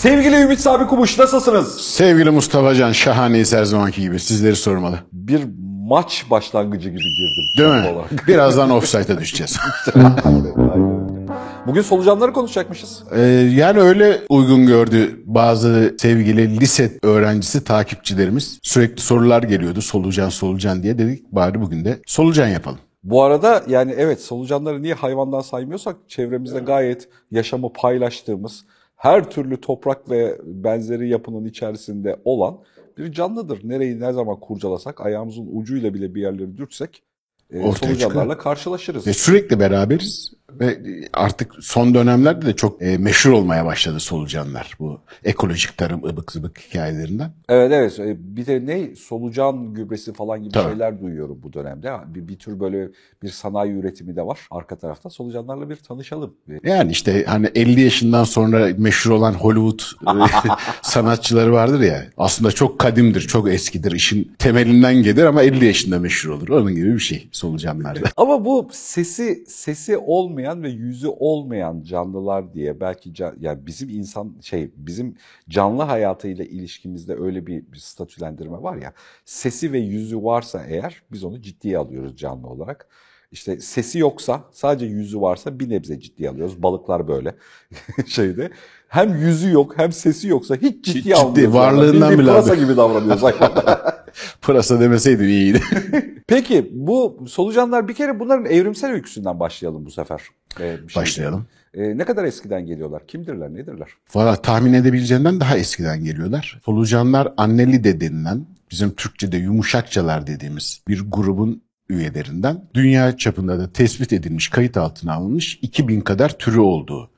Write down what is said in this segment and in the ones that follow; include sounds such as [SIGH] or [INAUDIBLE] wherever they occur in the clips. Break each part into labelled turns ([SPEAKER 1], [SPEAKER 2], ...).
[SPEAKER 1] Sevgili Ümit Sabi Kumuş nasılsınız?
[SPEAKER 2] Sevgili Mustafa Can şahaneyiz her zamanki gibi. Sizleri sormalı.
[SPEAKER 1] Bir maç başlangıcı gibi girdim.
[SPEAKER 2] Değil mi?
[SPEAKER 1] Olarak.
[SPEAKER 2] Birazdan offside'a düşeceğiz. [LAUGHS]
[SPEAKER 1] Bugün solucanları konuşacakmışız.
[SPEAKER 2] Ee, yani öyle uygun gördü bazı sevgili lise öğrencisi takipçilerimiz. Sürekli sorular geliyordu solucan solucan diye dedik bari bugün de solucan yapalım.
[SPEAKER 1] Bu arada yani evet solucanları niye hayvandan saymıyorsak çevremizde gayet yaşamı paylaştığımız her türlü toprak ve benzeri yapının içerisinde olan bir canlıdır. Nereyi ne zaman kurcalasak ayağımızın ucuyla bile bir yerleri dürtsek e,
[SPEAKER 2] Ortaya
[SPEAKER 1] karşılaşırız.
[SPEAKER 2] Ve sürekli beraberiz ve artık son dönemlerde de çok e, meşhur olmaya başladı solucanlar. Bu ekolojik tarım ıbık zıbık hikayelerinden.
[SPEAKER 1] Evet evet E, bir de ne solucan gübresi falan gibi
[SPEAKER 2] Tabii.
[SPEAKER 1] şeyler duyuyorum bu dönemde. Bir, bir tür böyle bir sanayi üretimi de var arka tarafta. Solucanlarla bir tanışalım. E,
[SPEAKER 2] Yani işte hani 50 yaşından sonra meşhur olan Hollywood e, [LAUGHS] sanatçıları vardır ya. Aslında çok kadimdir, çok eskidir. işin temelinden gelir ama 50 yaşında meşhur olur. Onun gibi bir şey solucanlarda.
[SPEAKER 1] Ama bu sesi sesi olmayan ve yüzü olmayan canlılar diye belki can, yani bizim insan şey bizim canlı hayatıyla ilişkimizde öyle bir, bir statülendirme var ya. Sesi ve yüzü varsa eğer biz onu ciddiye alıyoruz canlı olarak. İşte sesi yoksa sadece yüzü varsa bir nebze ciddiye alıyoruz. Balıklar böyle [LAUGHS] şeyde. Hem yüzü yok hem sesi yoksa hiç ciddiye
[SPEAKER 2] ciddi,
[SPEAKER 1] almıyoruz.
[SPEAKER 2] varlığından bile
[SPEAKER 1] gibi davranıyoruz hayvanlar. [LAUGHS] [LAUGHS]
[SPEAKER 2] Pırasa demeseydi iyiydi. [LAUGHS]
[SPEAKER 1] Peki bu solucanlar bir kere bunların evrimsel öyküsünden başlayalım bu sefer. Ee, şey-
[SPEAKER 2] Başlayalım.
[SPEAKER 1] Ee, ne kadar eskiden geliyorlar? Kimdirler, nedirler?
[SPEAKER 2] Valla tahmin edebileceğinden daha eskiden geliyorlar. Solucanlar annelide denilen, bizim Türkçe'de yumuşakçalar dediğimiz bir grubun üyelerinden. Dünya çapında da tespit edilmiş, kayıt altına alınmış 2000 kadar türü olduğu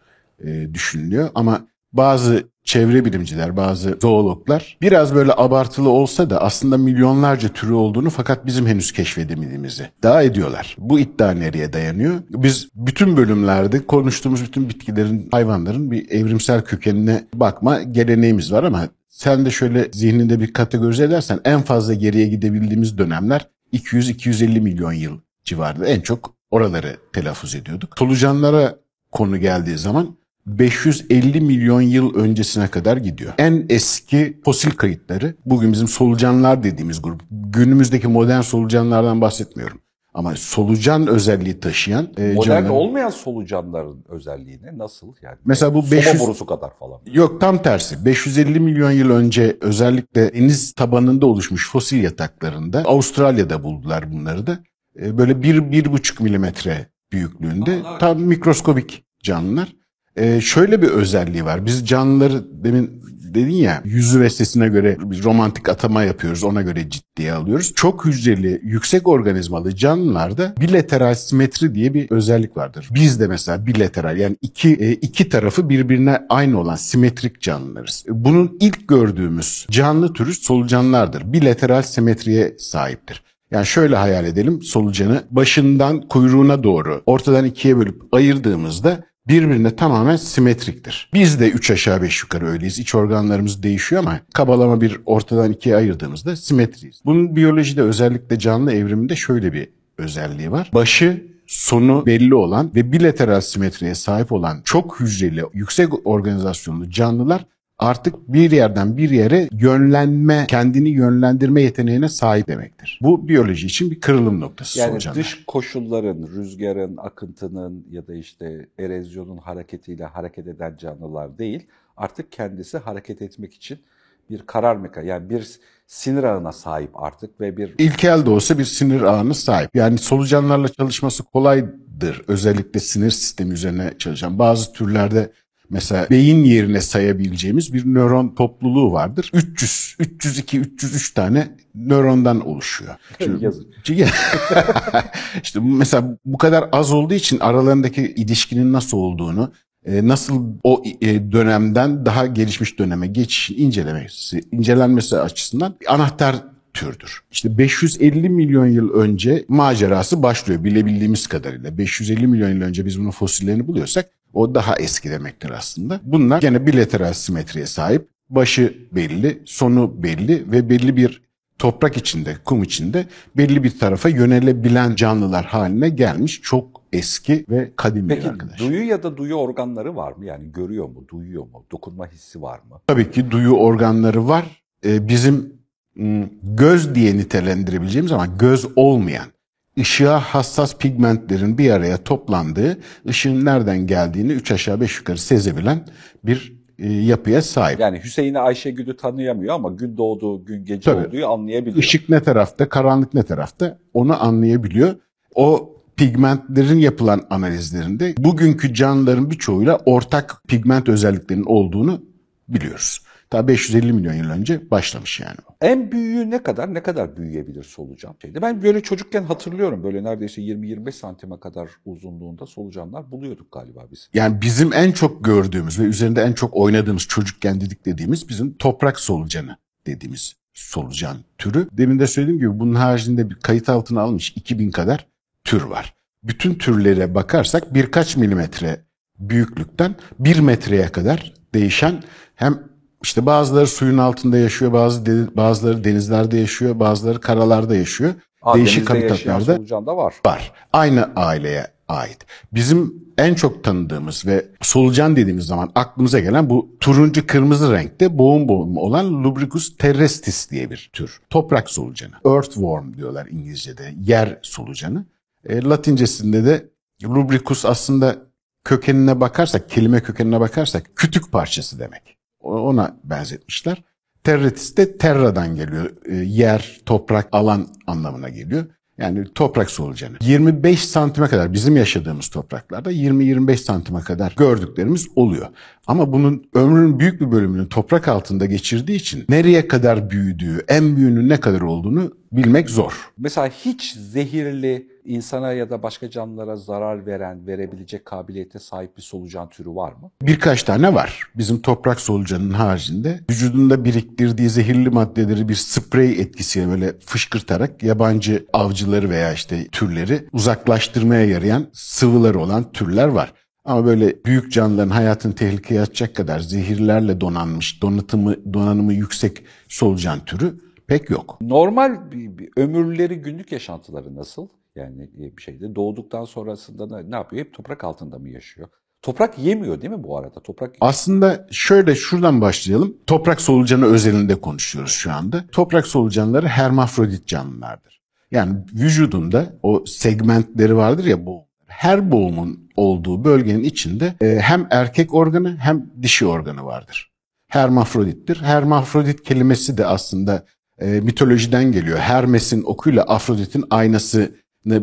[SPEAKER 2] e, düşünülüyor. Ama bazı çevre bilimciler, bazı zoologlar biraz böyle abartılı olsa da aslında milyonlarca türü olduğunu fakat bizim henüz keşfedemediğimizi iddia ediyorlar. Bu iddia nereye dayanıyor? Biz bütün bölümlerde konuştuğumuz bütün bitkilerin, hayvanların bir evrimsel kökenine bakma geleneğimiz var ama sen de şöyle zihninde bir kategorize edersen en fazla geriye gidebildiğimiz dönemler 200-250 milyon yıl civarında en çok oraları telaffuz ediyorduk. Solucanlara konu geldiği zaman 550 milyon yıl öncesine kadar gidiyor. En eski fosil kayıtları bugün bizim solucanlar dediğimiz grup. Günümüzdeki modern solucanlardan bahsetmiyorum. Ama solucan özelliği taşıyan e,
[SPEAKER 1] Modern
[SPEAKER 2] canlılar-
[SPEAKER 1] olmayan solucanların özelliği ne? Nasıl? Yani
[SPEAKER 2] Mesela bu
[SPEAKER 1] Soba
[SPEAKER 2] 500
[SPEAKER 1] borusu kadar falan.
[SPEAKER 2] Yok tam tersi. 550 milyon yıl önce özellikle deniz tabanında oluşmuş fosil yataklarında Avustralya'da buldular bunları da. E, Böyle bir, bir buçuk milimetre büyüklüğünde tam mikroskobik canlılar. E, şöyle bir özelliği var. Biz canlıları demin dedin ya yüzü ve sesine göre bir romantik atama yapıyoruz. Ona göre ciddiye alıyoruz. Çok hücreli, yüksek organizmalı canlılarda bilateral simetri diye bir özellik vardır. Bizde mesela bilateral yani iki e, iki tarafı birbirine aynı olan simetrik canlılarız. Bunun ilk gördüğümüz canlı türü solucanlardır. Bilateral simetriye sahiptir. Yani şöyle hayal edelim solucanı başından kuyruğuna doğru ortadan ikiye bölüp ayırdığımızda birbirine tamamen simetriktir. Biz de üç aşağı beş yukarı öyleyiz. İç organlarımız değişiyor ama kabalama bir ortadan ikiye ayırdığımızda simetriyiz. Bunun biyolojide özellikle canlı evriminde şöyle bir özelliği var. Başı sonu belli olan ve bilateral simetriye sahip olan çok hücreli, yüksek organizasyonlu canlılar artık bir yerden bir yere yönlenme, kendini yönlendirme yeteneğine sahip demektir. Bu biyoloji için bir kırılım noktası
[SPEAKER 1] Yani
[SPEAKER 2] solucanlar.
[SPEAKER 1] dış koşulların, rüzgarın, akıntının ya da işte erozyonun hareketiyle hareket eden canlılar değil, artık kendisi hareket etmek için bir karar mekanizması, yani bir sinir ağına sahip artık ve bir
[SPEAKER 2] İlkel de olsa bir sinir ağına sahip. Yani solucanlarla çalışması kolaydır. Özellikle sinir sistemi üzerine çalışan. Bazı türlerde mesela beyin yerine sayabileceğimiz bir nöron topluluğu vardır. 300, 302, 303 tane nörondan oluşuyor. [LAUGHS]
[SPEAKER 1] Yazık.
[SPEAKER 2] Çünkü- [LAUGHS] işte mesela bu kadar az olduğu için aralarındaki ilişkinin nasıl olduğunu, e, nasıl o e, dönemden daha gelişmiş döneme geçişin incelemesi, incelenmesi açısından anahtar türdür. İşte 550 milyon yıl önce macerası başlıyor bilebildiğimiz kadarıyla. 550 milyon yıl önce biz bunun fosillerini buluyorsak o daha eski demektir aslında. Bunlar gene bilateral simetriye sahip. Başı belli, sonu belli ve belli bir toprak içinde, kum içinde belli bir tarafa yönelebilen canlılar haline gelmiş çok eski ve kadim
[SPEAKER 1] Peki
[SPEAKER 2] bir arkadaş.
[SPEAKER 1] duyu ya da duyu organları var mı? Yani görüyor mu, duyuyor mu, dokunma hissi var mı?
[SPEAKER 2] Tabii ki duyu organları var. Ee, bizim m, göz diye nitelendirebileceğimiz ama göz olmayan, ışığa hassas pigmentlerin bir araya toplandığı, ışığın nereden geldiğini üç aşağı beş yukarı sezebilen bir e, yapıya sahip.
[SPEAKER 1] Yani Hüseyin'i Ayşegül'ü tanıyamıyor ama gün doğduğu, gün gece
[SPEAKER 2] Tabii.
[SPEAKER 1] olduğu anlayabiliyor.
[SPEAKER 2] Işık ne tarafta, karanlık ne tarafta onu anlayabiliyor. O pigmentlerin yapılan analizlerinde bugünkü canlıların birçoğuyla ortak pigment özelliklerinin olduğunu biliyoruz. Ta 550 milyon yıl önce başlamış yani.
[SPEAKER 1] En büyüğü ne kadar, ne kadar büyüyebilir solucan? Şeyde. Ben böyle çocukken hatırlıyorum böyle neredeyse 20-25 santime kadar uzunluğunda solucanlar buluyorduk galiba biz.
[SPEAKER 2] Yani bizim en çok gördüğümüz ve üzerinde en çok oynadığımız çocukken dedik dediğimiz bizim toprak solucanı dediğimiz solucan türü. Demin de söylediğim gibi bunun haricinde bir kayıt altına almış 2000 kadar tür var. Bütün türlere bakarsak birkaç milimetre büyüklükten bir metreye kadar değişen hem işte bazıları suyun altında yaşıyor, bazı de- bazıları denizlerde yaşıyor, bazıları karalarda yaşıyor.
[SPEAKER 1] Aa,
[SPEAKER 2] Değişik habitatlarda
[SPEAKER 1] da var.
[SPEAKER 2] var. Aynı aileye ait. Bizim en çok tanıdığımız ve solucan dediğimiz zaman aklımıza gelen bu turuncu kırmızı renkte boğum boğum olan Lubricus terrestris diye bir tür. Toprak solucanı. Earthworm diyorlar İngilizce'de. Yer solucanı. E, Latincesinde de Lubricus aslında kökenine bakarsak, kelime kökenine bakarsak kütük parçası demek. Ona benzetmişler. Terretis de terradan geliyor. E, yer, toprak, alan anlamına geliyor. Yani toprak solucanı. 25 santime kadar bizim yaşadığımız topraklarda 20-25 santime kadar gördüklerimiz oluyor. Ama bunun ömrünün büyük bir bölümünü toprak altında geçirdiği için nereye kadar büyüdüğü, en büyüğünün ne kadar olduğunu bilmek zor.
[SPEAKER 1] Mesela hiç zehirli insana ya da başka canlılara zarar veren, verebilecek kabiliyete sahip bir solucan türü var mı?
[SPEAKER 2] Birkaç tane var. Bizim toprak solucanının haricinde vücudunda biriktirdiği zehirli maddeleri bir sprey etkisiyle böyle fışkırtarak yabancı avcıları veya işte türleri uzaklaştırmaya yarayan sıvıları olan türler var. Ama böyle büyük canlıların hayatını tehlikeye atacak kadar zehirlerle donanmış, donatımı, donanımı yüksek solucan türü pek yok.
[SPEAKER 1] Normal bir, bir ömürleri, günlük yaşantıları nasıl? Yani e, bir şeyde doğduktan sonrasında ne, yapıyor? Hep toprak altında mı yaşıyor? Toprak yemiyor değil mi bu arada? Toprak
[SPEAKER 2] Aslında şöyle şuradan başlayalım. Toprak solucanı özelinde konuşuyoruz şu anda. Toprak solucanları hermafrodit canlılardır. Yani vücudunda o segmentleri vardır ya bu. Her boğumun olduğu bölgenin içinde e, hem erkek organı hem dişi organı vardır. Hermafrodittir. Hermafrodit kelimesi de aslında e, mitolojiden geliyor. Hermes'in okuyla Afrodit'in aynasını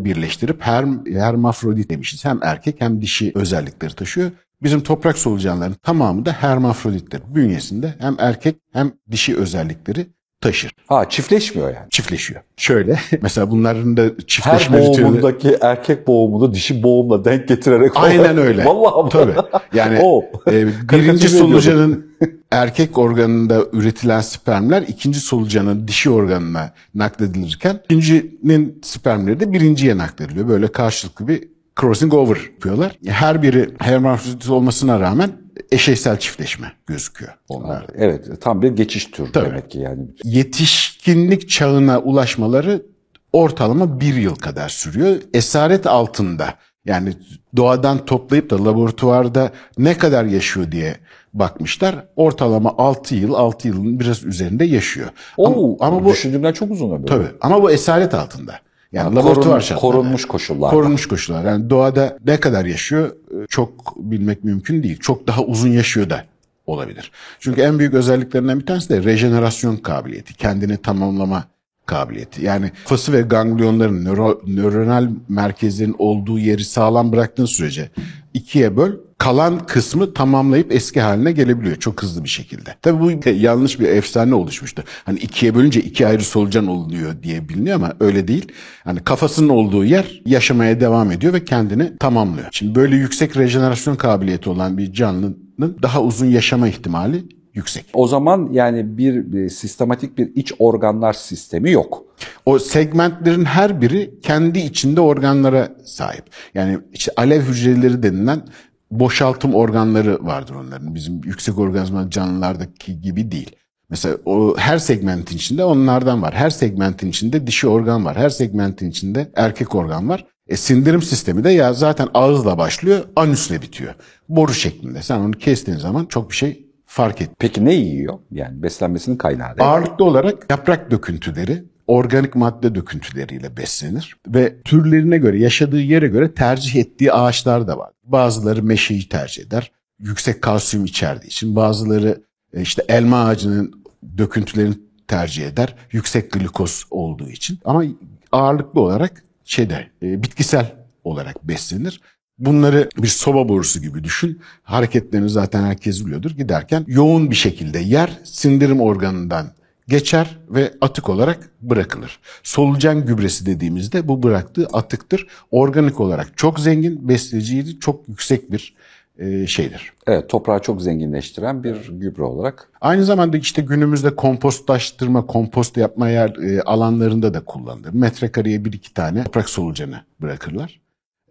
[SPEAKER 2] birleştirip her, hermafrodit demişiz. Hem erkek hem dişi özellikleri taşıyor. Bizim toprak solucanların tamamı da hermafrodittir. Bünyesinde hem erkek hem dişi özellikleri taşır.
[SPEAKER 1] ha çiftleşmiyor yani.
[SPEAKER 2] Çiftleşiyor. Şöyle [LAUGHS] mesela bunların da
[SPEAKER 1] Her
[SPEAKER 2] çiftleşme ritüeli-
[SPEAKER 1] boğumundaki erkek boğumunu dişi boğumla denk getirerek
[SPEAKER 2] Aynen [LAUGHS] öyle.
[SPEAKER 1] Vallahi?
[SPEAKER 2] Tabii. Yani [LAUGHS] e, birinci solucanın erkek organında üretilen spermler ikinci solucanın dişi organına nakledilirken ikincinin spermleri de birinciye naklediliyor. Böyle karşılıklı bir crossing over yapıyorlar. Her biri hermafrodit olmasına rağmen eşeysel çiftleşme gözüküyor onlarda.
[SPEAKER 1] Evet, tam bir geçiş türü
[SPEAKER 2] Tabii.
[SPEAKER 1] demek ki yani.
[SPEAKER 2] Yetişkinlik çağına ulaşmaları ortalama bir yıl kadar sürüyor. Esaret altında yani doğadan toplayıp da laboratuvarda ne kadar yaşıyor diye bakmışlar. Ortalama 6 yıl, 6 yılın biraz üzerinde yaşıyor.
[SPEAKER 1] Oo,
[SPEAKER 2] ama, ama bu
[SPEAKER 1] düşündüğümden çok uzun ömür.
[SPEAKER 2] tabii ama bu esaret altında. Yani laboratuvar şartlarında.
[SPEAKER 1] korunmuş koşullarda.
[SPEAKER 2] Korunmuş koşullar. Yani doğada ne kadar yaşıyor e, çok bilmek mümkün değil. Çok daha uzun yaşıyor da olabilir. Çünkü en büyük özelliklerinden bir tanesi de rejenerasyon kabiliyeti. Kendini tamamlama kabiliyeti. Yani fası ve ganglionların nöro, nöronal merkezlerin olduğu yeri sağlam bıraktığın sürece ikiye böl kalan kısmı tamamlayıp eski haline gelebiliyor çok hızlı bir şekilde. Tabii bu yanlış bir efsane oluşmuştu. Hani ikiye bölünce iki ayrı solucan oluyor diye biliniyor ama öyle değil. Hani kafasının olduğu yer yaşamaya devam ediyor ve kendini tamamlıyor. Şimdi böyle yüksek rejenerasyon kabiliyeti olan bir canlının daha uzun yaşama ihtimali yüksek.
[SPEAKER 1] O zaman yani bir, bir sistematik bir iç organlar sistemi yok.
[SPEAKER 2] O segmentlerin her biri kendi içinde organlara sahip. Yani işte alev hücreleri denilen boşaltım organları vardır onların. Bizim yüksek organizma canlılardaki gibi değil. Mesela o her segmentin içinde onlardan var. Her segmentin içinde dişi organ var. Her segmentin içinde erkek organ var. E, sindirim sistemi de ya zaten ağızla başlıyor, anüsle bitiyor. Boru şeklinde. Sen onu kestiğin zaman çok bir şey fark et.
[SPEAKER 1] Peki ne yiyor? Yani beslenmesinin kaynağı?
[SPEAKER 2] Ağırlıklı olarak yaprak döküntüleri, organik madde döküntüleriyle beslenir ve türlerine göre, yaşadığı yere göre tercih ettiği ağaçlar da var. Bazıları meşeyi tercih eder, yüksek kalsiyum içerdiği için. Bazıları e, işte elma ağacının döküntülerini tercih eder, yüksek glikoz olduğu için. Ama ağırlıklı olarak şeyde e, bitkisel olarak beslenir. Bunları bir soba borusu gibi düşün. Hareketlerini zaten herkes biliyordur. Giderken yoğun bir şekilde yer sindirim organından geçer ve atık olarak bırakılır. Solucan gübresi dediğimizde bu bıraktığı atıktır. Organik olarak çok zengin, besleyiciliği çok yüksek bir e, şeydir.
[SPEAKER 1] Evet, toprağı çok zenginleştiren bir gübre olarak.
[SPEAKER 2] Aynı zamanda işte günümüzde kompostlaştırma, kompost yapma yer e, alanlarında da kullanılır. Metrekareye bir iki tane toprak solucanı bırakırlar.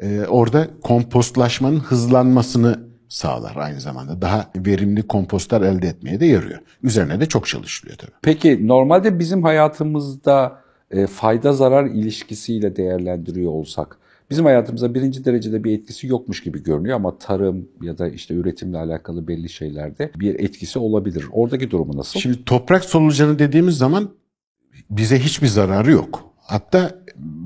[SPEAKER 2] E, orada kompostlaşmanın hızlanmasını sağlar aynı zamanda. Daha verimli kompostlar elde etmeye de yarıyor. Üzerine de çok çalışılıyor tabii.
[SPEAKER 1] Peki normalde bizim hayatımızda e, fayda zarar ilişkisiyle değerlendiriyor olsak bizim hayatımıza birinci derecede bir etkisi yokmuş gibi görünüyor ama tarım ya da işte üretimle alakalı belli şeylerde bir etkisi olabilir. Oradaki durumu nasıl?
[SPEAKER 2] Şimdi toprak solucanı dediğimiz zaman bize hiçbir zararı yok. Hatta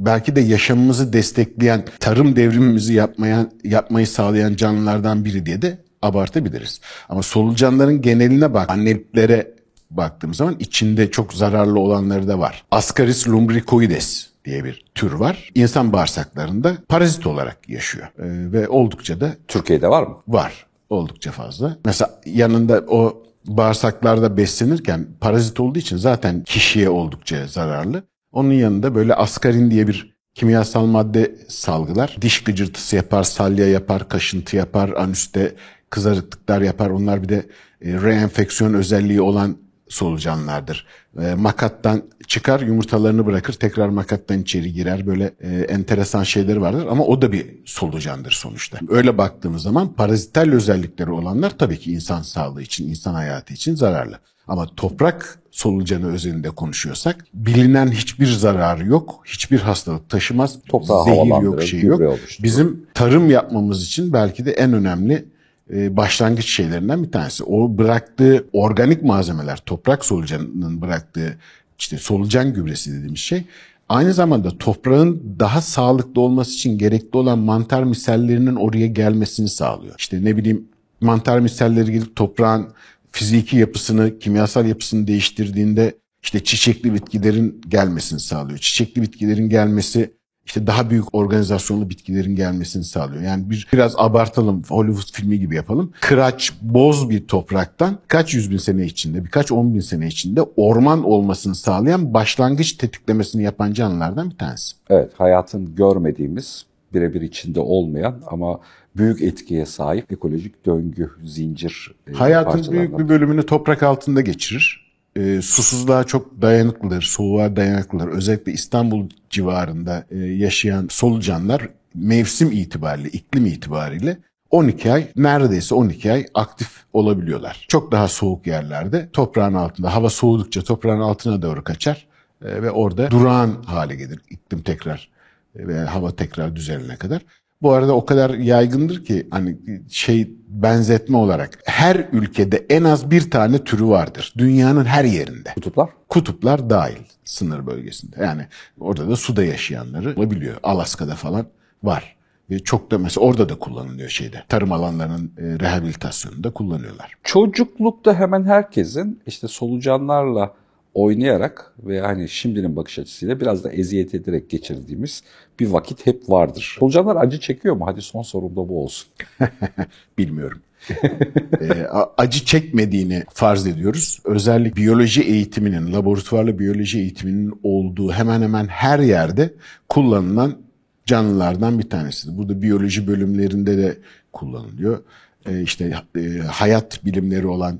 [SPEAKER 2] belki de yaşamımızı destekleyen, tarım devrimimizi yapmayan, yapmayı sağlayan canlılardan biri diye de abartabiliriz. Ama solucanların geneline bak, anneliklere baktığımız zaman içinde çok zararlı olanları da var. Ascaris lumbricoides diye bir tür var. İnsan bağırsaklarında parazit olarak yaşıyor. Ee, ve oldukça da
[SPEAKER 1] Türkiye'de var mı?
[SPEAKER 2] var. Oldukça fazla. Mesela yanında o bağırsaklarda beslenirken parazit olduğu için zaten kişiye oldukça zararlı. Onun yanında böyle askarin diye bir kimyasal madde salgılar. Diş gıcırtısı yapar, salya yapar, kaşıntı yapar, anüste kızarıklıklar yapar. Onlar bir de e, reenfeksiyon özelliği olan solucanlardır. E, makattan çıkar, yumurtalarını bırakır, tekrar makattan içeri girer. Böyle e, enteresan şeyleri vardır ama o da bir solucandır sonuçta. Öyle baktığımız zaman parazitel özellikleri olanlar tabii ki insan sağlığı için, insan hayatı için zararlı. Ama toprak solucanı özelinde konuşuyorsak bilinen hiçbir zararı yok. Hiçbir hastalık taşımaz.
[SPEAKER 1] Toprağı
[SPEAKER 2] Zehir yok, şey yok. Bizim tarım yapmamız için belki de en önemli e, başlangıç şeylerinden bir tanesi. O bıraktığı organik malzemeler, toprak solucanının bıraktığı işte solucan gübresi dediğimiz şey aynı zamanda toprağın daha sağlıklı olması için gerekli olan mantar misallerinin oraya gelmesini sağlıyor. İşte ne bileyim mantar misalleri gelip toprağın fiziki yapısını, kimyasal yapısını değiştirdiğinde işte çiçekli bitkilerin gelmesini sağlıyor. Çiçekli bitkilerin gelmesi işte daha büyük organizasyonlu bitkilerin gelmesini sağlıyor. Yani bir biraz abartalım Hollywood filmi gibi yapalım. Kıraç, boz bir topraktan kaç yüz bin sene içinde, birkaç on bin sene içinde orman olmasını sağlayan başlangıç tetiklemesini yapan canlılardan bir tanesi.
[SPEAKER 1] Evet, hayatın görmediğimiz, birebir içinde olmayan ama büyük etkiye sahip ekolojik döngü, zincir e,
[SPEAKER 2] Hayatın büyük bir bölümünü toprak altında geçirir. Ee, susuzluğa çok dayanıklıdır, soğuğa dayanıklıdır. Özellikle İstanbul civarında e, yaşayan solucanlar mevsim itibariyle, iklim itibariyle 12 ay, neredeyse 12 ay aktif olabiliyorlar. Çok daha soğuk yerlerde toprağın altında, hava soğudukça toprağın altına doğru kaçar e, ve orada durağan hale gelir iklim tekrar e, ve hava tekrar düzelene kadar. Bu arada o kadar yaygındır ki hani şey benzetme olarak her ülkede en az bir tane türü vardır. Dünyanın her yerinde.
[SPEAKER 1] Kutuplar.
[SPEAKER 2] Kutuplar dahil sınır bölgesinde. Yani orada da suda yaşayanları olabiliyor. Alaska'da falan var. Ve çok da mesela orada da kullanılıyor şeyde. Tarım alanlarının e, rehabilitasyonunda kullanıyorlar.
[SPEAKER 1] Çocuklukta hemen herkesin işte solucanlarla oynayarak ve hani şimdinin bakış açısıyla biraz da eziyet ederek geçirdiğimiz bir vakit hep vardır. Solucanlar acı çekiyor mu? Hadi son sorum da bu olsun. [LAUGHS]
[SPEAKER 2] Bilmiyorum. E, acı çekmediğini farz ediyoruz. Özellikle biyoloji eğitiminin, laboratuvarlı biyoloji eğitiminin olduğu hemen hemen her yerde kullanılan canlılardan bir tanesidir. Burada biyoloji bölümlerinde de kullanılıyor. E, işte e, hayat bilimleri olan,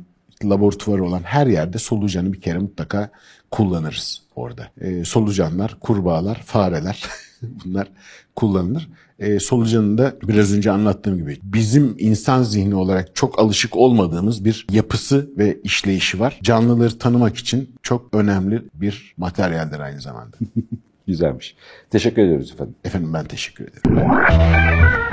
[SPEAKER 2] laboratuvarı olan her yerde solucanı bir kere mutlaka kullanırız orada. E, solucanlar, kurbağalar, fareler [LAUGHS] bunlar kullanılır. E, solucanın da biraz önce anlattığım gibi bizim insan zihni olarak çok alışık olmadığımız bir yapısı ve işleyişi var. Canlıları tanımak için çok önemli bir materyaldir aynı zamanda. [LAUGHS]
[SPEAKER 1] Güzelmiş. Teşekkür ediyoruz efendim.
[SPEAKER 2] Efendim ben teşekkür ederim.